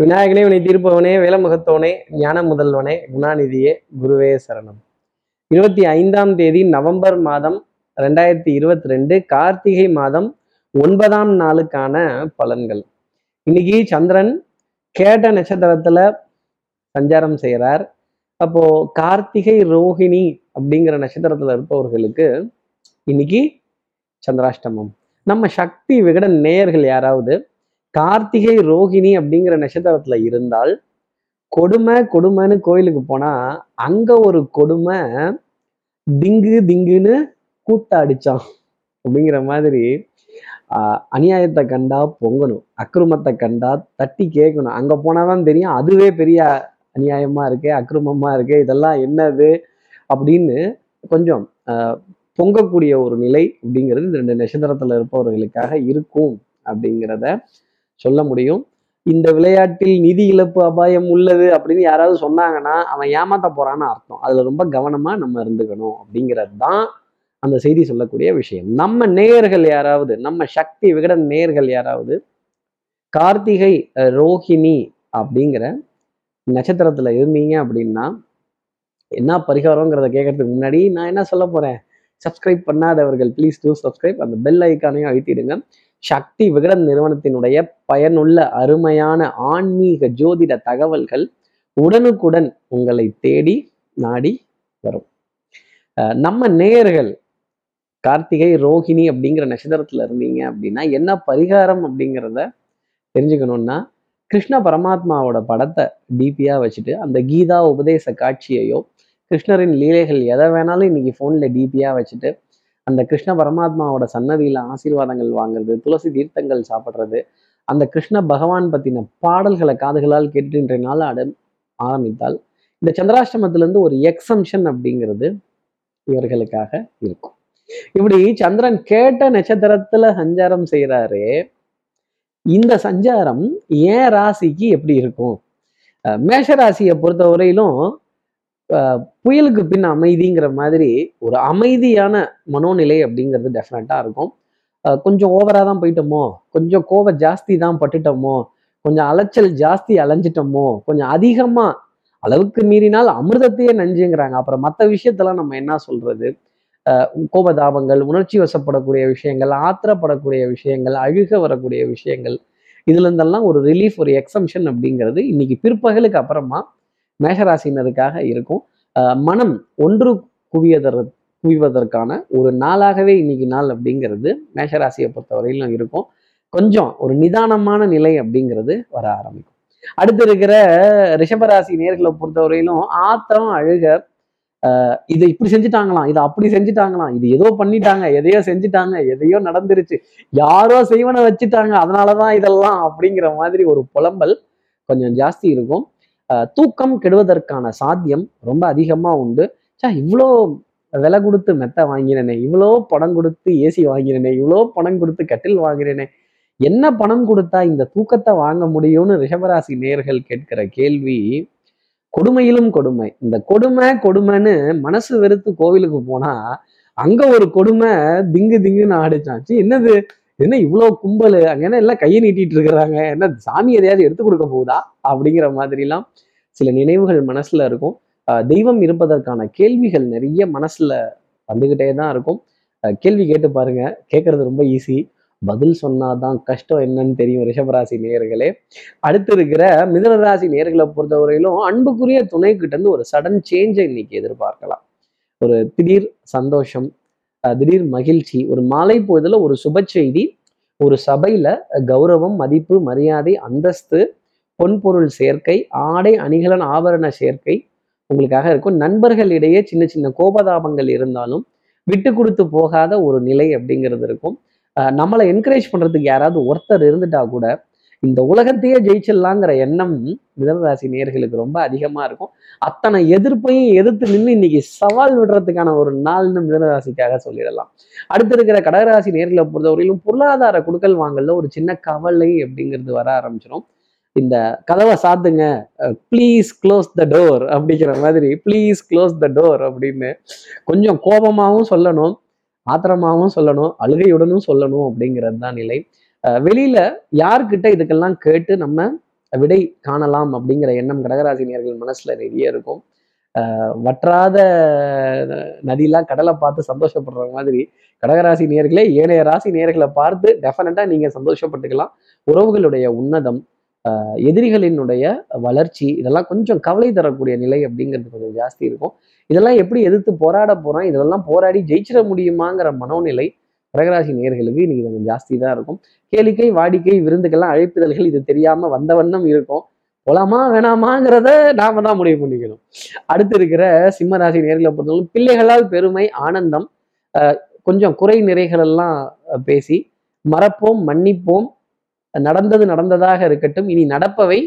விநாயகனே வினை தீர்ப்பவனே வேலமுகத்தவனே ஞான முதல்வனே குணாநிதியே குருவே சரணம். இருபத்தி ஐந்தாம் தேதி நவம்பர் மாதம் ரெண்டாயிரத்தி இருபத்தி ரெண்டு கார்த்திகை மாதம் ஒன்பதாம் நாளுக்கான பலன்கள். இன்னைக்கு சந்திரன் கேட்ட நட்சத்திரத்துல சஞ்சாரம் செய்கிறார் அப்போ கார்த்திகை ரோஹிணி அப்படிங்கிற நட்சத்திரத்துல இருப்பவர்களுக்கு இன்னைக்கு சந்திராஷ்டமம். நம்ம சக்தி விகடன் நேயர்கள் யாராவது கார்த்திகை ரோகிணி அப்படிங்கிற நட்சத்திரத்துல இருந்தால் கொடுமை கொடுமைன்னு கோயிலுக்கு போனா அங்க ஒரு கொடுமை திங்கு திங்குன்னு கூத்த அடிச்சான் அப்படிங்கிற மாதிரி ஆஹ் அநியாயத்தை கண்டா பொங்கணும் அக்கிரமத்தை கண்டா தட்டி கேட்கணும். அங்க போனாதான் தெரியும் அதுவே பெரிய அநியாயமா இருக்கு அக்கிரமமா இருக்கு இதெல்லாம் என்னது அப்படின்னு கொஞ்சம் பொங்கக்கூடிய ஒரு நிலை அப்படிங்கிறது இந்த ரெண்டு நட்சத்திரத்துல இருப்பவர்களுக்காக இருக்கும் அப்படிங்கிறத சொல்ல முடியும். இந்த விளையாட்டில் நிதி இழப்பு அபாயம் உள்ளது அப்படின்னு யாராவது சொன்னாங்கன்னா அவன் ஏமாத்த போறான்னு அர்த்தம். அதுல ரொம்ப கவனமா நம்ம இருந்துக்கணும் அப்படிங்கிறது தான் அந்த செய்தி சொல்லக்கூடிய விஷயம். நம்ம நேயர்கள் யாராவது நம்ம சக்தி விகடன் நேயர்கள் யாராவது கார்த்திகை ரோஹிணி அப்படிங்கிற நட்சத்திரத்துல இருந்தீங்க அப்படின்னா என்ன பரிகாரங்கிறத கேட்கறதுக்கு முன்னாடி நான் என்ன சொல்ல போறேன்? சப்ஸ்கிரைப் பண்ணாதவர்கள் ப்ளீஸ் டூ சப்ஸ்கிரைப் அந்த பெல் ஐக்கானையும் அழுத்திடுங்க. சக்தி விகடன் நிறுவனத்தினுடைய பயனுள்ள அருமையான ஆன்மீக ஜோதிட தகவல்கள் உடனுக்குடன் உங்களை தேடி நாடி வரும். நம்ம நேயர்கள் கார்த்திகை ரோஹிணி அப்படிங்கிற நட்சத்திரத்துல இருந்தீங்க அப்படின்னா என்ன பரிகாரம் அப்படிங்கிறத தெரிஞ்சுக்கணும்னா கிருஷ்ண பரமாத்மாவோட படத்தை டிபியா வச்சுட்டு அந்த கீதா உபதேச காட்சியையோ கிருஷ்ணரின் லீலைகள் எதை வேணாலும் இன்னைக்கு ஃபோன்ல டிபியா வச்சுட்டு அந்த கிருஷ்ண பரமாத்மாவோட சன்னதியில ஆசீர்வாதங்கள் வாங்குறது துளசி தீர்த்தங்கள் சாப்பிட்றது அந்த கிருஷ்ண பகவான் பத்தின பாடல்களை காதுகளால் கேட்டுன்ற இன்றைய நாள் அட ஆரம்பித்தால் இந்த சந்திராஷ்டமத்திலேருந்து ஒரு எக்ஸம்ஷன் அப்படிங்கிறது இவர்களுக்காக இருக்கும். இப்படி சந்திரன் கேட்ட நட்சத்திரத்துல சஞ்சாரம் செய்கிறாரு இந்த சஞ்சாரம் ஏன் ராசிக்கு எப்படி இருக்கும்? மேஷ ராசியை பொறுத்த வரையிலும் புயலுக்கு பின் அமைதிங்கிற மாதிரி ஒரு அமைதியான மனோநிலை அப்படிங்கிறது டெஃபினட்டாக இருக்கும். அஹ் கொஞ்சம் ஓவரா தான் போயிட்டோமோ கொஞ்சம் கோவம் ஜாஸ்தி தான் பட்டுட்டோமோ கொஞ்சம் அலைச்சல் ஜாஸ்தி அலைஞ்சிட்டோமோ கொஞ்சம் அதிகமா அளவுக்கு மீறினால் அமிர்தத்தையே நஞ்சுங்கிறாங்க. அப்புறம் மற்ற விஷயத்தெல்லாம் நம்ம என்ன சொல்றது? கோபதாபங்கள் உணர்ச்சி வசப்படக்கூடிய விஷயங்கள் ஆத்திரப்படக்கூடிய விஷயங்கள் அழுக வரக்கூடிய விஷயங்கள் இதுல இருந்தெல்லாம் ஒரு ரிலீஃப் ஒரு எக்ஸம்ஷன் அப்படிங்கிறது இன்னைக்கு பிற்பகலுக்கு அப்புறமா மேஷராசினருக்காக இருக்கும். அஹ் மனம் ஒன்று குவியதர் குவிவதற்கான ஒரு நாளாகவே இன்னைக்கு நாள் அப்படிங்கிறது மேஷராசியை பொறுத்தவரையிலும் இருக்கும். கொஞ்சம் ஒரு நிதானமான நிலை அப்படிங்கிறது வர ஆரம்பிக்கும். அடுத்து இருக்கிற ரிஷபராசி நேர்களை பொறுத்தவரையிலும் ஆத்திரம் அழுக ஆஹ் இதை இப்படி செஞ்சுட்டாங்களாம் இதை அப்படி செஞ்சுட்டாங்களாம் இது ஏதோ பண்ணிட்டாங்க எதையோ செஞ்சுட்டாங்க எதையோ நடந்துருச்சு யாரோ செய்வனை வச்சுட்டாங்க அதனாலதான் இதெல்லாம் அப்படிங்கிற மாதிரி ஒரு புலம்பல் கொஞ்சம் ஜாஸ்தி இருக்கும். தூக்கம் கெடுவதற்கான சாத்தியம் ரொம்ப அதிகமா உண்டு. சா இவ்வளோ விலை கொடுத்து மெத்தை வாங்கினேனே இவ்வளோ பணம் கொடுத்து ஏசி வாங்கினேனே இவ்வளோ பணம் கொடுத்து கட்டில் வாங்கினேனே என்ன பணம் கொடுத்தா இந்த தூக்கத்தை வாங்க முடியும்னு ரிஷபராசி நேர்கள் கேட்கிற கேள்வி கொடுமையிலும் கொடுமை. இந்த கொடுமை கொடுமைன்னு மனசு வெறுத்து கோவிலுக்கு போனா அங்க ஒரு கொடுமை திங்கு திங்குன்னு ஆடிச்சாச்சு என்னது? என்ன இவ்வளோ கும்பல்? அங்கே என்ன எல்லாம் கையை நீட்டிட்டு இருக்கிறாங்க? என்ன சாமி எதையாவது எடுத்து கொடுக்க போகுதா? அப்படிங்கிற மாதிரிலாம் சில நினைவுகள் மனசுல இருக்கும். தெய்வம் இருப்பதற்கான கேள்விகள் நிறைய மனசுல வந்துகிட்டே தான் இருக்கும். கேள்வி கேட்டு பாருங்க. கேட்கறது ரொம்ப ஈஸி பதில் சொன்னாதான் கஷ்டம் என்னன்னு தெரியும் ரிஷபராசி நேயர்களே. அடுத்து இருக்கிற மிதனராசி நேர்களை பொறுத்தவரையிலும் அன்புக்குரிய துணை கிட்ட இருந்து ஒரு சடன் சேஞ்சை இன்னைக்கு எதிர்பார்க்கலாம். ஒரு திடீர் சந்தோஷம் திடீர் மகிழ்ச்சி ஒரு மாலை பொழுதுல ஒரு சுப செய்தி ஒரு சபையில கௌரவம் மதிப்பு மரியாதை அந்தஸ்து பொன்பொருள் சேர்க்கை ஆடை அணிகலன் ஆபரண சேர்க்கை உங்களுக்காக இருக்கும். நண்பர்களிடையே சின்ன சின்ன கோபதாபங்கள் இருந்தாலும் விட்டு கொடுத்து போகாத ஒரு நிலை அப்படிங்கிறது இருக்கும். அஹ் நம்மளை என்கரேஜ் பண்றதுக்கு யாராவது ஒருத்தர் இருந்துட்டா கூட இந்த உலகத்தையே ஜெயிச்சிடலாங்கிற எண்ணம் மிதனராசி நேர்களுக்கு ரொம்ப அதிகமா இருக்கும். அத்தனை எதிர்ப்பையும் எதிர்த்து நின்று இன்னைக்கு சவால் விடுறதுக்கான ஒரு நாள்னு மிதனராசிக்காக சொல்லிடலாம். அடுத்து இருக்கிற கடகராசி நேர்களை பொறுத்தவரையிலும் பொருளாதார குடுக்கல் வாங்கல ஒரு சின்ன கவலை அப்படிங்கிறது வர ஆரம்பிச்சிடும் இந்த கதவை சாத்துங்க ப்ளீஸ் க்ளோஸ் த டோர் அப்படிங்கிற மாதிரி ப்ளீஸ் க்ளோஸ் த டோர் அப்படின்னு கொஞ்சம் கோபமாகவும் சொல்லணும் ஆத்திரமாகவும் சொல்லணும் அழுகையுடனும் சொல்லணும் அப்படிங்கிறது தான் நிலை. வெளியில யார்கிட்ட இதுக்கெல்லாம் கேட்டு நம்ம விடை காணலாம் அப்படிங்கிற எண்ணம் கடகராசி நேர்கள் மனசுல நிறைய இருக்கும். வற்றாத நதியெல்லாம் கடலை பார்த்து சந்தோஷப்படுற மாதிரி கடகராசி நேர்களே ஏனைய ராசி நேர்களை பார்த்து டெஃபினட்டா நீங்க சந்தோஷப்பட்டுக்கலாம். உறவுகளுடைய உன்னதம் எதிரிகளினுடைய வளர்ச்சி இதெல்லாம் கொஞ்சம் கவலை தரக்கூடிய நிலை அப்படிங்கிறது கொஞ்சம் ஜாஸ்தி இருக்கும். இதெல்லாம் எப்படி எதிர்த்து போராட போறோம் இதெல்லாம் போராடி ஜெயிச்சிட முடியுமாங்கிற மனோநிலை கடகராசி நேர்களுக்கு இன்னைக்கு கொஞ்சம் ஜாஸ்தி தான் இருக்கும். கேளிக்கை வாடிக்கை விருந்துக்கெல்லாம் அழைப்புதல்கள் இது தெரியாம வந்த வண்ணம் இருக்கும். போலாமா வேணாமாங்கிறத நாம தான் முடிவு பண்ணிக்கணும். அடுத்து இருக்கிற சிம்மராசி நேர்களை பொறுத்தவரை பிள்ளைகளால் பெருமை ஆனந்தம் கொஞ்சம் குறை நிறைகளெல்லாம் அஹ் பேசி மறப்போம் மன்னிப்போம். நடந்தது நடந்ததாக இருக்கட்டும். இனி நடப்பவை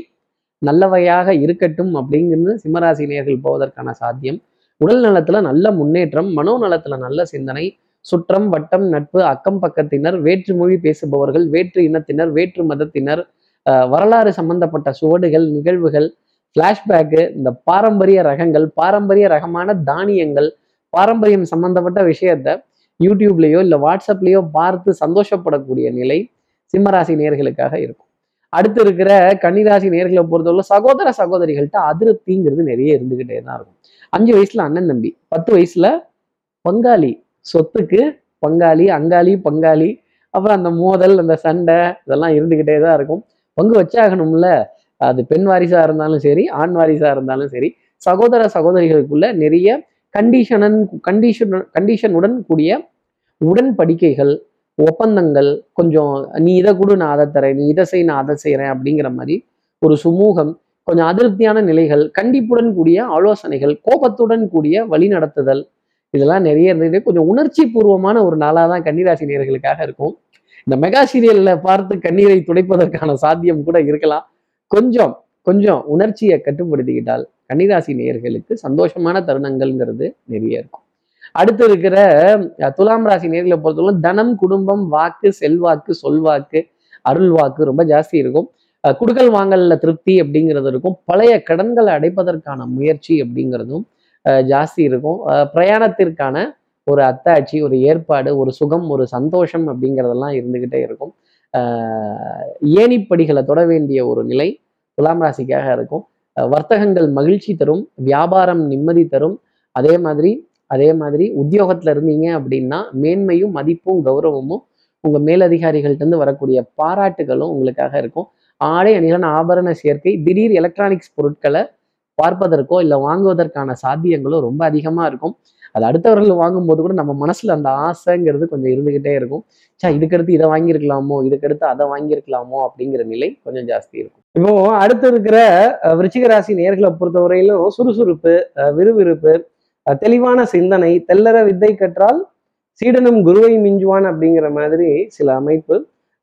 நல்லவையாக இருக்கட்டும் அப்படிங்கிறது சிம்மராசி நேர்கள் போவதற்கான சாத்தியம். உடல் நலத்துல நல்ல முன்னேற்றம் மனோநலத்துல நல்ல சிந்தனை சுற்றம் வட்டம் நட்பு அக்கம் பக்கத்தினர் வேற்று மொழி பேசுபவர்கள் வேற்று இனத்தினர் வேற்று மதத்தினர் வரலாறு சம்பந்தப்பட்ட சுவடுகள் நிகழ்வுகள் ஃப்ளாஷ்பேக்கு இந்த பாரம்பரிய ரகங்கள் பாரம்பரிய ரகமான தானியங்கள் பாரம்பரியம் சம்பந்தப்பட்ட விஷயத்த யூடியூப்லேயோ இல்லை வாட்ஸ்அப்லேயோ பார்த்து சந்தோஷப்படக்கூடிய நிலை சிம்மராசி நேர்களுக்காக இருக்கும். அடுத்து இருக்கிற கன்னிராசி நேர்களை பொறுத்தவரை சகோதர சகோதரிகள்கிட்ட அதிருப்திங்கிறது நிறைய இருந்துகிட்டே தான் இருக்கும். அஞ்சு வயசுல அண்ணன் தம்பி பத்து வயசுல பங்காளி சொத்துக்கு பங்காளி அங்காளி பங்காளி அப்புறம் அந்த மோதல் அந்த சண்டை இதெல்லாம் இருந்துகிட்டே தான் இருக்கும். பங்கு வச்சாகணும்ல? அது பெண் வாரிசா இருந்தாலும் சரி ஆண் வாரிசா இருந்தாலும் சரி சகோதர சகோதரிகளுக்குள்ள நிறைய கண்டிஷனன் கண்டிஷன் கண்டிஷனுடன் கூடிய உடன்படிக்கைகள் ஒப்பந்தங்கள் கொஞ்சம் நீ இதை கொடு நான் அதை தரேன் நீ இதை செய் நான் அதை செய்கிறேன் அப்படிங்கிற மாதிரி ஒரு சுமூகம் கொஞ்சம் அதிருப்தியான நிலைகள் கண்டிப்புடன் கூடிய ஆலோசனைகள் கோபத்துடன் கூடிய வழிநடத்துதல் இதெல்லாம் நிறைய இருந்தது கொஞ்சம் உணர்ச்சி பூர்வமான ஒரு நாளாக தான் கன்னிராசி நேர்களுக்காக இருக்கும். இந்த மெகா சீரியல்ல பார்த்து கண்ணீரை துடைப்பதற்கான சாத்தியம் கூட இருக்கலாம். கொஞ்சம் கொஞ்சம் உணர்ச்சியை கட்டுப்படுத்திக்கிட்டால் கன்னிராசி நேயர்களுக்கு சந்தோஷமான தருணங்கள்ங்கிறது நிறைய இருக்கும். அடுத்து இருக்கிற துலாம் ராசி நேர்களை பொறுத்தவரை தனம் குடும்பம் வாக்கு செல்வாக்கு சொல்வாக்கு அருள் வாக்கு ரொம்ப ஜாஸ்தி இருக்கும். அஹ், குடுக்கல் வாங்கல்ல திருப்தி அப்படிங்கிறது இருக்கும். பழைய கடன்களை அடைப்பதற்கான முயற்சி அப்படிங்கிறதும் ஜாஸ்தி இருக்கும். பிரயாணத்திற்கான ஒரு அத்தாட்சி ஒரு ஏற்பாடு ஒரு சுகம் ஒரு சந்தோஷம் அப்படிங்கிறதெல்லாம் இருந்துகிட்டே இருக்கும். ஏணிப்படிகளை தொட வேண்டிய ஒரு நிலை துலாம் ராசிக்காக இருக்கும். வர்த்தகங்கள் மகிழ்ச்சி தரும் வியாபாரம் நிம்மதி தரும். அதே மாதிரி அதே மாதிரி உத்தியோகத்தில் இருந்தீங்க அப்படின்னா மேன்மையும் மதிப்பும் கௌரவமும் உங்கள் மேலதிகாரிகள்ட்டேருந்து வரக்கூடிய பாராட்டுகளும் உங்களுக்காக இருக்கும். ஆடை அணிகலன் ஆபரண சேர்க்கை திடீர் எலக்ட்ரானிக்ஸ் பொருட்களை பார்ப்பதற்கோ இல்லை வாங்குவதற்கான சாத்தியங்களோ ரொம்ப அதிகமா இருக்கும். அது அடுத்தவர்கள் வாங்கும்போது கூட நம்ம மனசுல அந்த ஆசைங்கிறது கொஞ்சம் இருந்துகிட்டே இருக்கும். சா இதுக்கடுத்து இதை வாங்கியிருக்கலாமோ இதுக்கடுத்து அதை வாங்கியிருக்கலாமோ அப்படிங்கிற நிலை கொஞ்சம் ஜாஸ்தி இருக்கும். இப்போ அடுத்து இருக்கிற அஹ், விருச்சிக ராசி நேர்களை பொறுத்தவரையிலும் சுறுசுறுப்பு விறுவிறுப்பு தெளிவான சிந்தனை தெல்லற வித்தை கற்றால் சீடனும் குருவை மிஞ்சுவான் அப்படிங்கிற மாதிரி சில அமைப்பு.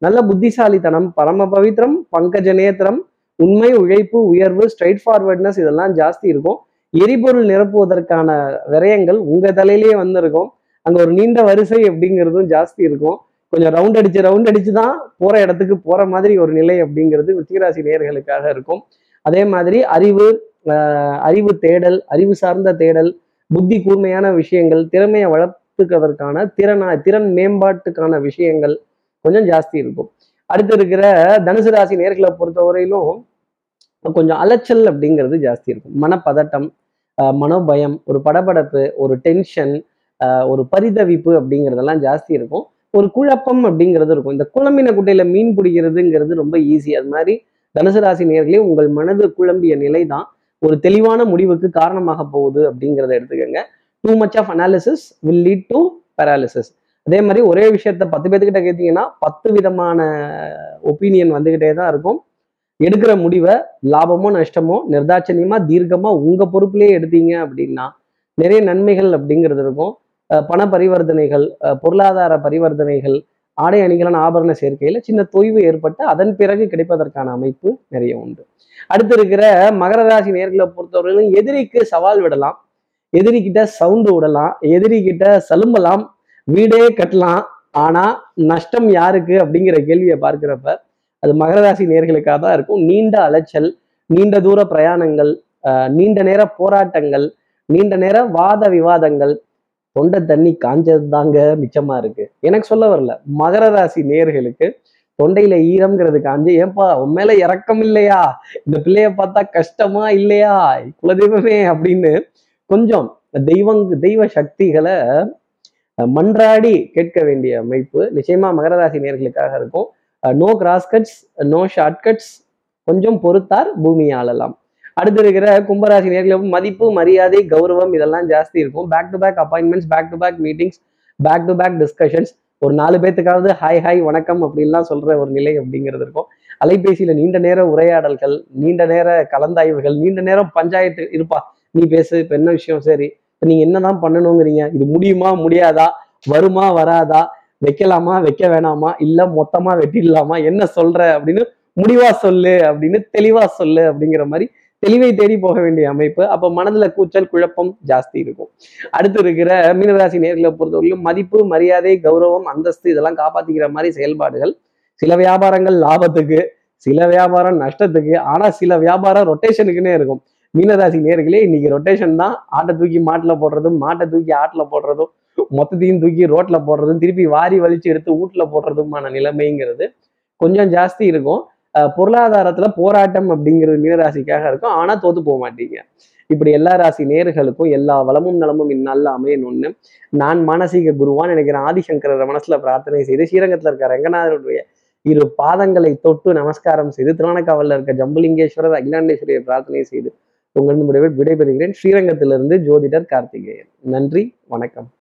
நல்ல புத்திசாலித்தனம் பரம பவித்ரம் பங்கஜ நேத்திரம் உண்மை உழைப்பு உயர்வு ஸ்ட்ரைட் ஃபார்வர்ட்னஸ் இதெல்லாம் ஜாஸ்தி இருக்கும். எரிபொருள் நிரப்புவதற்கான விரயங்கள் உங்க தலையிலேயே வந்திருக்கும். அங்க ஒரு நீண்ட வரிசை அப்படிங்கிறதும் ஜாஸ்தி இருக்கும். கொஞ்சம் ரவுண்ட் அடிச்சு ரவுண்ட் அடிச்சு தான் போற இடத்துக்கு போற மாதிரி ஒரு நிலை அப்படிங்கிறது விருச்சிகராசி நேர்களுக்காக இருக்கும். அதே மாதிரி அறிவு அறிவு தேடல் அறிவு சார்ந்த தேடல் புத்தி கூர்மையான விஷயங்கள் திறமையை வளர்த்துக்கிறதுக்கான திறனா திறன் மேம்பாட்டுக்கான விஷயங்கள் கொஞ்சம் ஜாஸ்தி இருக்கும். அடுத்து இருக்கிற தனுசு ராசி நேர்களை பொறுத்தவரையிலும் கொஞ்சம் அலைச்சல் அப்படிங்கிறது ஜாஸ்தி இருக்கும். மனப்பதட்டம் மனோபயம் ஒரு படபடப்பு ஒரு டென்ஷன் ஒரு பரிதவிப்பு அப்படிங்கிறதெல்லாம் ஜாஸ்தி இருக்கும். ஒரு குழப்பம் அப்படிங்கிறது இருக்கும். இந்த குழம்பின குட்டையில மீன் பிடிக்கிறதுங்கிறது ரொம்ப ஈஸி அது மாதிரி தனுசு ராசி நேர்களே உங்கள் மனது குழம்பிய நிலை தான் ஒரு தெளிவான முடிவுக்கு காரணமாக போகுது அப்படிங்கிறத எடுத்துக்கோங்க. Too much of analysis will lead to paralysis அதே மாதிரி ஒரே விஷயத்த பத்து பேர்த்துக்கிட்ட கேட்டீங்கன்னா பத்து விதமான ஒப்பீனியன் வந்துகிட்டே தான் இருக்கும். எடுக்கிற முடிவை லாபமோ நஷ்டமோ நிர்தாட்சணியமா தீர்க்கமா உங்க பொறுப்புலேயே எடுத்தீங்க அப்படின்னா நிறைய நன்மைகள் அப்படிங்கிறது இருக்கும். பண பரிவர்த்தனைகள் பொருளாதார பரிவர்த்தனைகள் ஆடை அணிகலன் ஆபரண சேர்க்கையில சின்ன தொய்வு ஏற்பட்டு அதன் பிறகு கிடைப்பதற்கான அமைப்பு நிறைய உண்டு. அடுத்து இருக்கிற மகர ராசி நேர்களை பொறுத்தவரையிலும் எதிரிக்கு சவால் விடலாம் எதிரிக்கிட்ட சவுண்டு விடலாம் எதிரிக்கிட்ட சலும்பலாம் வீடே கட்டலாம். ஆனா நஷ்டம் யாருக்கு அப்படிங்கிற கேள்வியை பார்க்கிறப்ப அது மகர ராசி நேர்களுக்காக தான் இருக்கும். நீண்ட அலைச்சல் நீண்ட தூர பிரயாணங்கள் ஆஹ் நீண்ட நேர போராட்டங்கள் நீண்ட நேர வாத விவாதங்கள் தொண்டை தண்ணி காஞ்சது தாங்க மிச்சமா இருக்கு. எனக்கு சொல்ல வரல. மகர ராசி நேர்களுக்கு தொண்டையில ஈரம்ங்கிறது காஞ்சு ஏன்பா உன் மேல இறக்கம் இல்லையா? இந்த பிள்ளைய பார்த்தா கஷ்டமா இல்லையா? குலதெய்வமே அப்படின்னு கொஞ்சம் தெய்வங் தெய்வ சக்திகளை மன்றாடி கேட்க வேண்டிய அமைப்பு நிச்சயமா மகர ராசி நேர்களுக்காக இருக்கும். No cross cuts no short cuts கொஞ்சம் பொறுத்தார் பூமி ஆளலாம் அடுத்து இருக்கிற கும்பராசி நேர்களும் மதிப்பு மரியாதை கௌரவம் இதெல்லாம் ஜாஸ்தி இருக்கும். Back to back appointments back to back meetings back to back discussions ஒரு நாலு பேத்துக்காவது ஹாய் ஹாய் வணக்கம் அப்படின்லாம் சொல்ற ஒரு நிலை அப்படிங்கிறது இருக்கும். அலைபேசியில நீண்ட நேர உரையாடல்கள் நீண்ட நேர கலந்தாய்வுகள் நீண்ட நேரம் பஞ்சாயத்து இருப்பா. நீ பேசு இப்போ என்ன விஷயம்? சரி இப்போ நீங்க என்னதான் பண்ணணுங்கிறீங்க? இது முடியுமா முடியாதா? வருமா வராதா? வைக்கலாமா வைக்க வேணாமா இல்ல மொத்தமா வெட்டிடலாமா என்ன சொல்ற அப்படின்னு முடிவா சொல்லு அப்படின்னு தெளிவா சொல்லு அப்படிங்கிற மாதிரி தெளிவை தேடி போக வேண்டிய அமைப்பு. அப்ப மனதுல கூச்சல் குழப்பம் ஜாஸ்தி இருக்கும். அடுத்து இருக்கிற மீனராசி நேர்களை பொறுத்தவரையிலும் மதிப்பு மரியாதை கௌரவம் அந்தஸ்து இதெல்லாம் காப்பாத்திக்கிற மாதிரி செயல்பாடுகள். சில வியாபாரங்கள் லாபத்துக்கு சில வியாபாரம் நஷ்டத்துக்கு ஆனா சில வியாபாரம் ரொட்டேஷனுக்குன்னே இருக்கும். மீனராசி நேர்களே இன்னைக்கு ரொட்டேஷன் தான். ஆட்டை தூக்கி மாட்டுல போடுறதும் மாட்டை தூக்கி ஆட்டுல போடுறதும் மொத்தத்தையும் தூக்கி ரோட்ல போடுறதும் திருப்பி வாரி வலிச்சு எடுத்து வீட்டில் போடுறதுமான நிலைமைங்கிறது கொஞ்சம் ஜாஸ்தி இருக்கும். பொருளாதாரத்துல போராட்டம் அப்படிங்கிறது மீனராசிக்காக இருக்கும். ஆனா தோத்து போக மாட்டீங்க. இப்படி எல்லா ராசி நேர்களுக்கும் எல்லா வளமும் நலமும் இந்நாளில் அமையணும்னு நான் மானசீக குருவான் நினைக்கிறேன். ஆதிசங்கர மனசுல பிரார்த்தனை செய்து ஸ்ரீரங்கத்துல இருக்க ரங்கநாதருடைய இரு பாதங்களை தொட்டு நமஸ்காரம் செய்து திருவண்ணக்காவலில் இருக்க ஜம்புலிங்கேஸ்வரர் அகிலாண்டேஸ்வரியை பிரார்த்தனை செய்து உங்களிடம் விடைபெறுகிறேன். ஸ்ரீரங்கத்திலிருந்து ஜோதிடர் கார்த்திகேயன். நன்றி வணக்கம்.